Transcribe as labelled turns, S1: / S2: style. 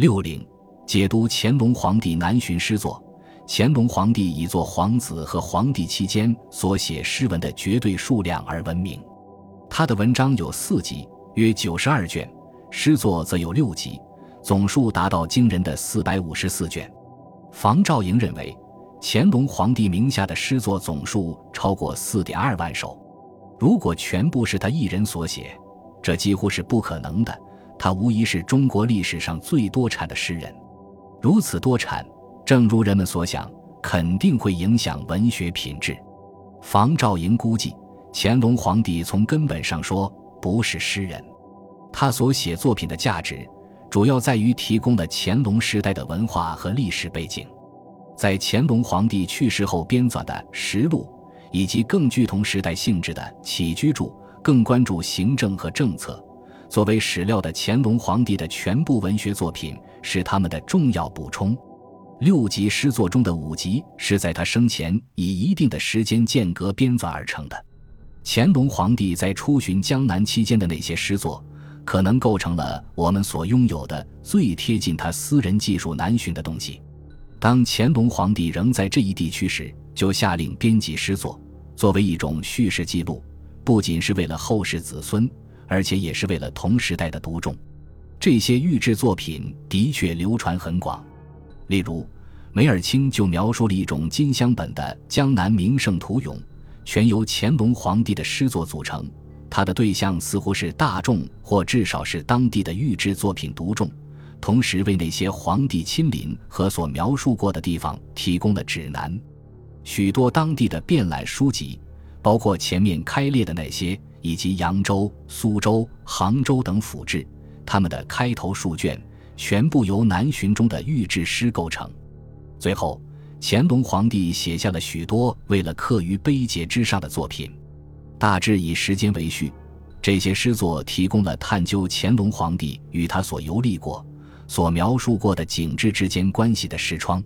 S1: 六陵解读乾隆皇帝南巡诗作。乾隆皇帝以做皇子和皇帝期间所写诗文的绝对数量而闻名。他的文章有四集，约九十二卷；诗作则有六集，总数达到惊人的四百五十四卷。房兆莹认为，乾隆皇帝名下的诗作总数超过四点二万首。如果全部是他一人所写，这几乎是不可能的。他无疑是中国历史上最多产的诗人，如此多产，正如人们所想，肯定会影响文学品质。房兆莹估计，乾隆皇帝从根本上说不是诗人，他所写作品的价值，主要在于提供了乾隆时代的文化和历史背景。在乾隆皇帝去世后编纂的实录，以及更具同时代性质的起居注，更关注行政和政策。作为史料的乾隆皇帝的全部文学作品是他们的重要补充。六集诗作中的五集是在他生前以一定的时间间隔编纂而成的。乾隆皇帝在出巡江南期间的那些诗作，可能构成了我们所拥有的最贴近他私人技术南巡的东西。当乾隆皇帝仍在这一地区时，就下令编辑诗作，作为一种叙事记录，不仅是为了后世子孙。而且也是为了同时代的读众，这些御制作品的确流传很广。例如，梅尔卿就描述了一种金镶本的江南名胜图咏，全由乾隆皇帝的诗作组成。他的对象似乎是大众，或至少是当地的御制作品读众，同时为那些皇帝亲临和所描述过的地方提供了指南。许多当地的变览书籍，包括前面开列的那些。以及扬州、苏州、杭州等府志，他们的开头数卷全部由南巡中的御制诗构成。最后，乾隆皇帝写下了许多为了刻于碑碣之上的作品，大致以时间为序。这些诗作提供了探究乾隆皇帝与他所游历过、所描述过的景致之间关系的视窗。